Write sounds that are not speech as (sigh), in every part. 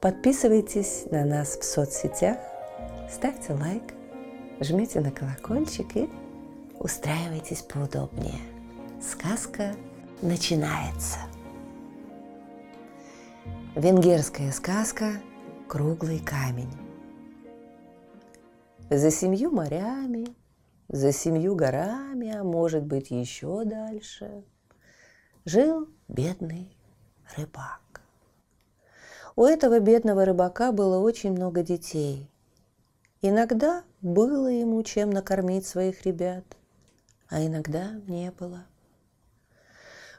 Подписывайтесь на нас в соцсетях, ставьте лайк, жмите на колокольчик и устраивайтесь поудобнее. Сказка начинается. Венгерская сказка «Круглый камень». За семью морями, за семью горами, а может быть еще дальше, жил бедный рыбак. У этого бедного рыбака было очень много детей. Иногда было ему чем накормить своих ребят, а иногда не было.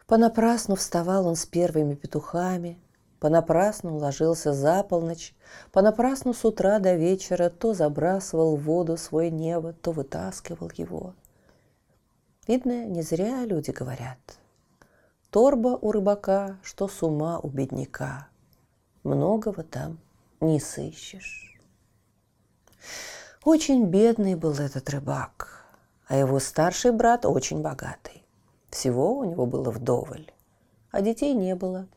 Понапрасну вставал он с первыми петухами, понапрасну ложился за полночь, понапрасну с утра до вечера то забрасывал в воду свой небо, то вытаскивал его. Видно, не зря люди говорят. Торба у рыбака, что с ума у бедняка. Многого там не сыщешь. Очень бедный был этот рыбак, а его старший брат очень богатый. Всего у него было вдоволь, а детей не было.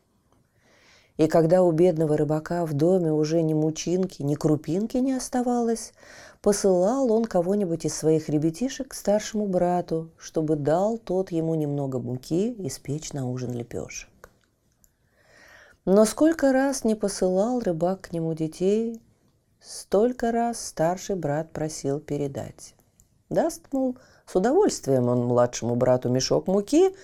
И когда у бедного рыбака в доме уже ни мучинки, ни крупинки не оставалось, посылал он кого-нибудь из своих ребятишек к старшему брату, чтобы дал тот ему немного муки испечь на ужин лепешек. Но сколько раз не посылал рыбак к нему детей, столько раз старший брат просил передать. Даст, мол, с удовольствием он младшему брату мешок муки,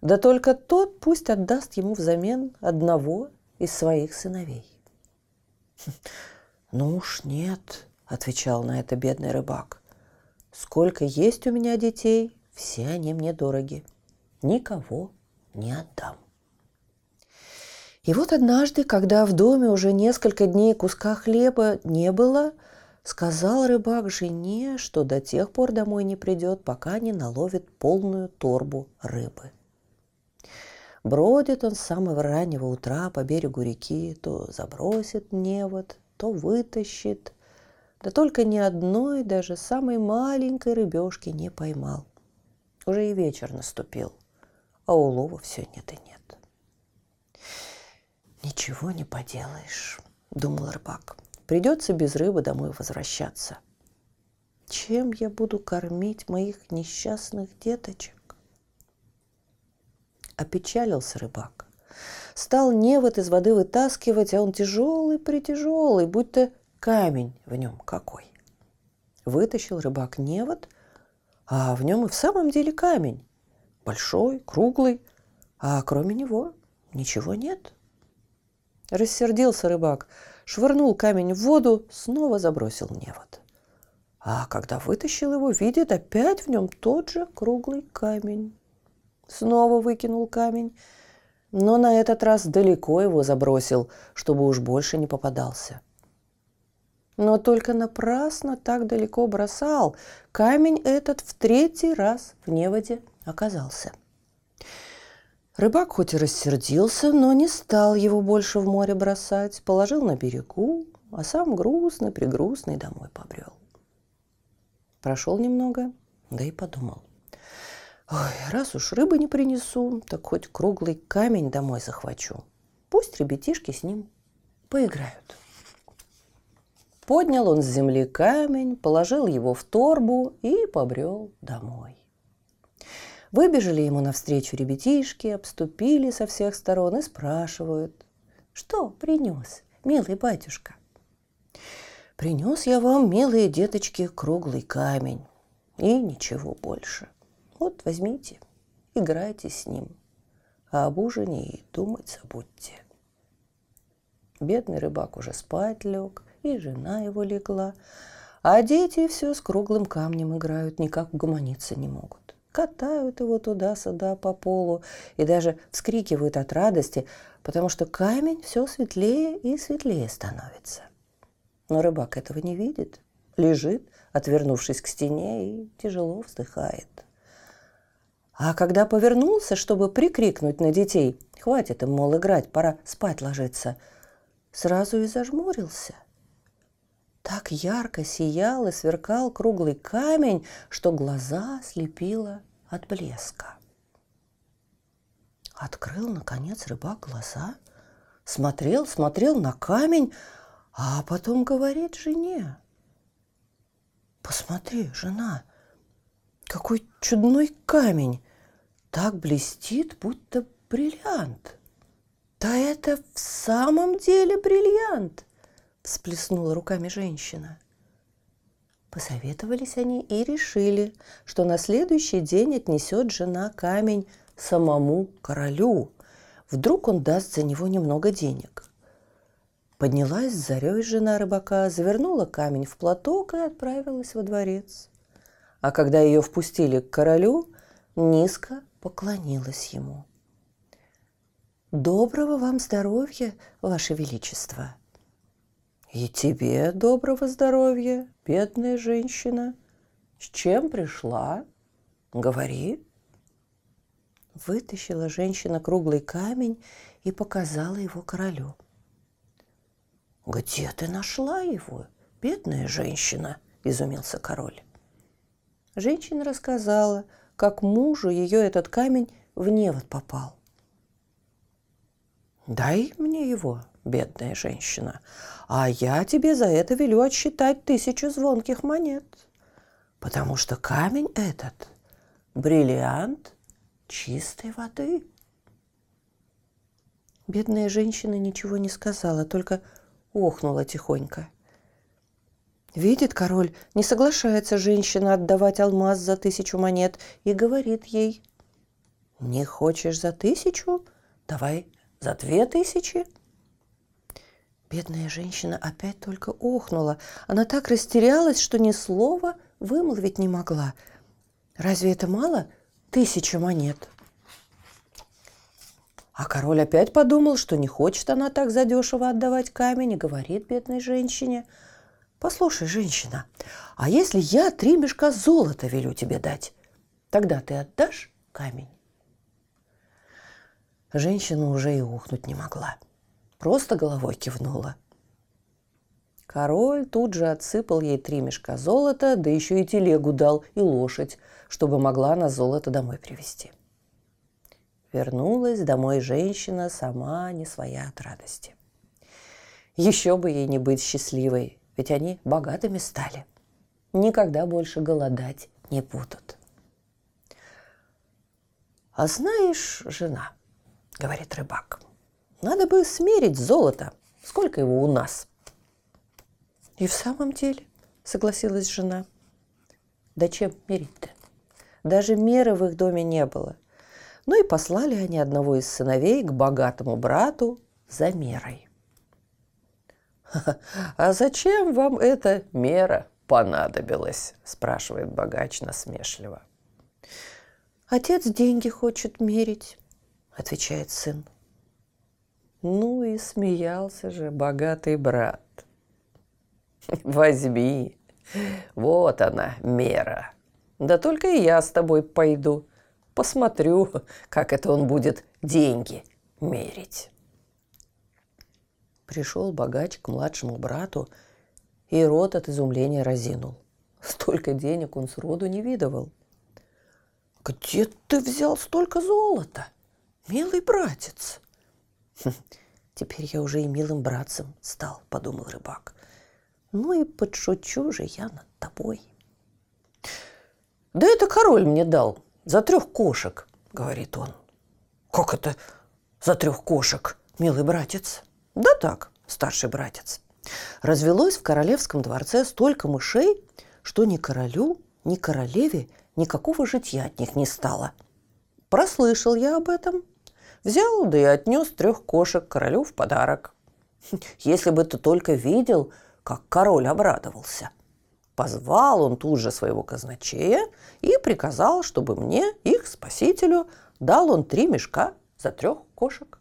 да только тот пусть отдаст ему взамен одного из своих сыновей. «Ну уж нет», — отвечал на это бедный рыбак. «Сколько есть у меня детей, все они мне дороги. Никого не отдам». И вот однажды, когда в доме уже несколько дней куска хлеба не было, — Сказал рыбак жене, что до тех пор домой не придет, пока не наловит полную торбу рыбы. Бродит он с самого раннего утра по берегу реки, то забросит невод, то вытащит. Да только ни одной, даже самой маленькой рыбешки не поймал. Уже и вечер наступил, а улова все нет и нет. «Ничего не поделаешь», — думал рыбак. Придется без рыбы домой возвращаться. Чем я буду кормить моих несчастных деточек? Опечалился рыбак. Стал невод из воды вытаскивать, а он тяжелый-притяжелый, будто камень в нем какой. Вытащил рыбак невод, а в нем и в самом деле камень. Большой, круглый, а кроме него ничего нет. Рассердился рыбак – швырнул камень в воду, снова забросил невод. А когда вытащил его, видит опять в нем тот же круглый камень. Снова выкинул камень, но на этот раз далеко его забросил, чтобы уж больше не попадался. Но только напрасно так далеко бросал. Камень этот в третий раз в неводе оказался. Рыбак хоть и рассердился, но не стал его больше в море бросать, положил на берегу, а сам грустный-пригрустный домой побрел. Прошел немного, да и подумал. Ой, раз уж рыбы не принесу, так хоть круглый камень домой захвачу. Пусть ребятишки с ним поиграют. Поднял он с земли камень, положил его в торбу и побрел домой. Выбежали ему навстречу ребятишки, обступили со всех сторон и спрашивают, что принес, милый батюшка? Принес я вам, милые деточки, круглый камень и ничего больше. Вот возьмите, играйте с ним, а об ужине и думать забудьте. Бедный рыбак уже спать лег, и жена его легла, а дети все с круглым камнем играют, никак угомониться не могут катают его туда-сюда по полу и даже вскрикивают от радости, потому что камень все светлее и светлее становится. Но рыбак этого не видит, лежит, отвернувшись к стене, и тяжело вздыхает. А когда повернулся, чтобы прикрикнуть на детей, хватит им, мол, играть, пора спать ложиться, сразу и зажмурился. Так ярко сиял и сверкал круглый камень, что глаза слепило от блеска. Открыл, наконец, рыбак глаза, смотрел, смотрел на камень, а потом говорит жене. «Посмотри, жена, какой чудной камень! Так блестит, будто бриллиант!» «Да это в самом деле бриллиант!» – всплеснула руками женщина. Посоветовались они и решили, что на следующий день отнесет жена камень самому королю. Вдруг он даст за него немного денег. Поднялась с зарей жена рыбака, завернула камень в платок и отправилась во дворец. А когда ее впустили к королю, низко поклонилась ему. «Доброго вам здоровья, Ваше Величество!» «И тебе доброго здоровья, бедная женщина! С чем пришла? Говори!» Вытащила женщина круглый камень и показала его королю. «Где ты нашла его, бедная женщина?» – изумился король. Женщина рассказала, как мужу ее этот камень в невод попал. «Дай мне его, бедная женщина, а я тебе за это велю отсчитать тысячу звонких монет, потому что камень этот – бриллиант чистой воды». Бедная женщина ничего не сказала, только охнула тихонько. Видит король, не соглашается женщина отдавать алмаз за тысячу монет и говорит ей, «Не хочешь за тысячу? Давай за две тысячи». Бедная женщина опять только охнула. Она так растерялась, что ни слова вымолвить не могла. Разве это мало? Тысяча монет. А король опять подумал, что не хочет она так задешево отдавать камень и говорит бедной женщине, «Послушай, женщина, а если я три мешка золота велю тебе дать, тогда ты отдашь камень?» Женщина уже и ухнуть не могла, просто головой кивнула. Король тут же отсыпал ей три мешка золота, да еще и телегу дал, и лошадь, чтобы могла на золото домой привезти. Вернулась домой женщина сама не своя от радости. Еще бы ей не быть счастливой, ведь они богатыми стали. Никогда больше голодать не будут. «А знаешь, жена, — говорит рыбак, — надо бы смерить золото, сколько его у нас». «И в самом деле», — согласилась жена, — «да чем мерить-то? Даже меры в их доме не было. Ну и послали они одного из сыновей к богатому брату за мерой. «А зачем вам эта мера понадобилась?» – спрашивает богач насмешливо. «Отец деньги хочет мерить», – отвечает сын. Ну и смеялся же богатый брат. «Возьми, вот она, мера. Да только и я с тобой пойду. Посмотрю, как это он будет деньги мерить. Пришел богач к младшему брату, и рот от изумления разинул. Столько денег он сроду не видывал. «Где ты взял столько золота, милый братец?» «Хм, (laughs) «Теперь я уже и милым братцем стал», — подумал рыбак. «Ну и подшучу же я над тобой». «Да это король мне дал», за трех кошек, говорит он. Как это за трех кошек, милый братец? Да так, старший братец. Развелось в королевском дворце столько мышей, что ни королю, ни королеве никакого житья от них не стало. Прослышал я об этом. Взял, да и отнес трех кошек королю в подарок. (laughs) Если бы ты только видел, как король обрадовался – Позвал он тут же своего казначея и приказал, чтобы мне, их спасителю, дал он три мешка за трех кошек.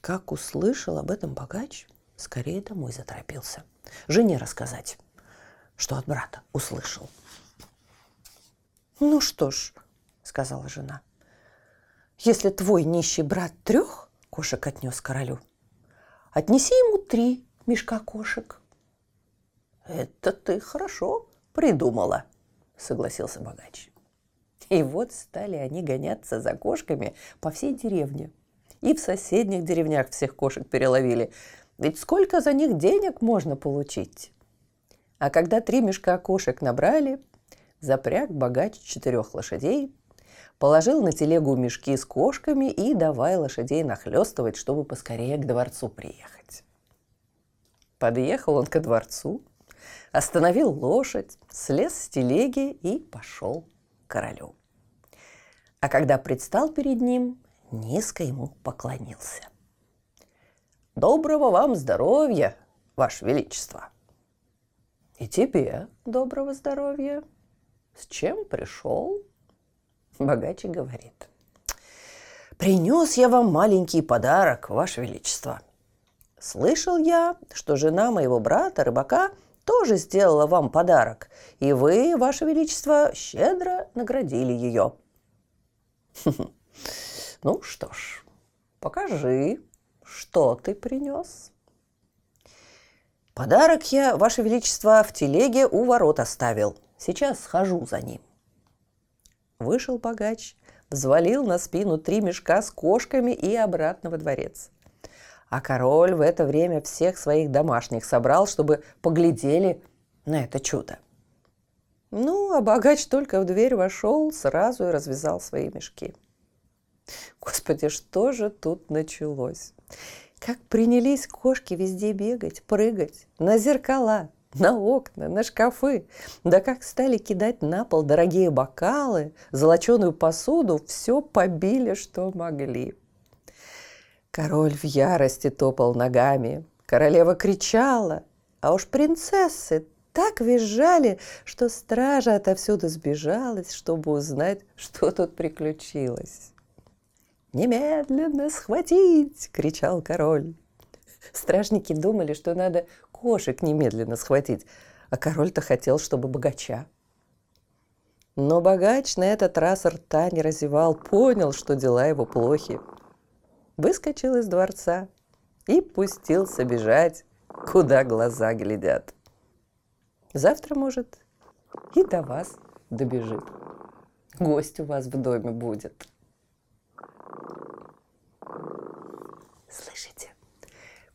Как услышал об этом богач, скорее домой заторопился. Жене рассказать, что от брата услышал. «Ну что ж», — сказала жена, — «если твой нищий брат трех кошек отнес королю, отнеси ему три мешка кошек». «Это ты хорошо придумала», — согласился богач. И вот стали они гоняться за кошками по всей деревне. И в соседних деревнях всех кошек переловили. Ведь сколько за них денег можно получить? А когда три мешка кошек набрали, запряг богач четырех лошадей, положил на телегу мешки с кошками и давай лошадей нахлестывать, чтобы поскорее к дворцу приехать. Подъехал он ко дворцу, остановил лошадь, слез с телеги и пошел к королю. А когда предстал перед ним, низко ему поклонился. «Доброго вам здоровья, Ваше Величество!» «И тебе доброго здоровья!» С чем пришел? Богач говорит. Принес я вам маленький подарок, Ваше Величество. Слышал я, что жена моего брата, рыбака, тоже сделала вам подарок, и вы, Ваше Величество, щедро наградили ее. (laughs) Ну что ж, покажи, что ты принес. Подарок я, Ваше Величество, в телеге у ворот оставил – Сейчас схожу за ним. Вышел богач, взвалил на спину три мешка с кошками и обратно во дворец. А король в это время всех своих домашних собрал, чтобы поглядели на это чудо. Ну, а богач только в дверь вошел, сразу и развязал свои мешки. Господи, что же тут началось? Как принялись кошки везде бегать, прыгать, на зеркала, (laughs) на окна, на шкафы. Да как стали кидать на пол дорогие бокалы, золоченую посуду, все побили, что могли. Король в ярости топал ногами, королева кричала, а уж принцессы так визжали, что стража отовсюду сбежалась, чтобы узнать, (laughs) что тут приключилось. «Немедленно схватить!» — кричал король. Стражники думали, что надо кошек немедленно схватить, а король-то хотел, чтобы богача. Но богач на этот раз рта не разевал, понял, что дела его плохи. Выскочил из дворца и пустился бежать, куда глаза глядят. Завтра, может, и до вас добежит. Гость у вас в доме будет. Слышите?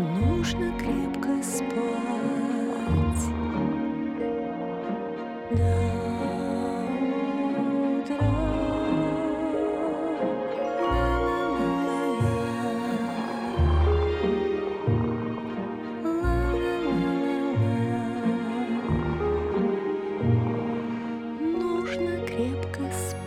нужно крепко спать. Да, утра. Нужно крепко спать.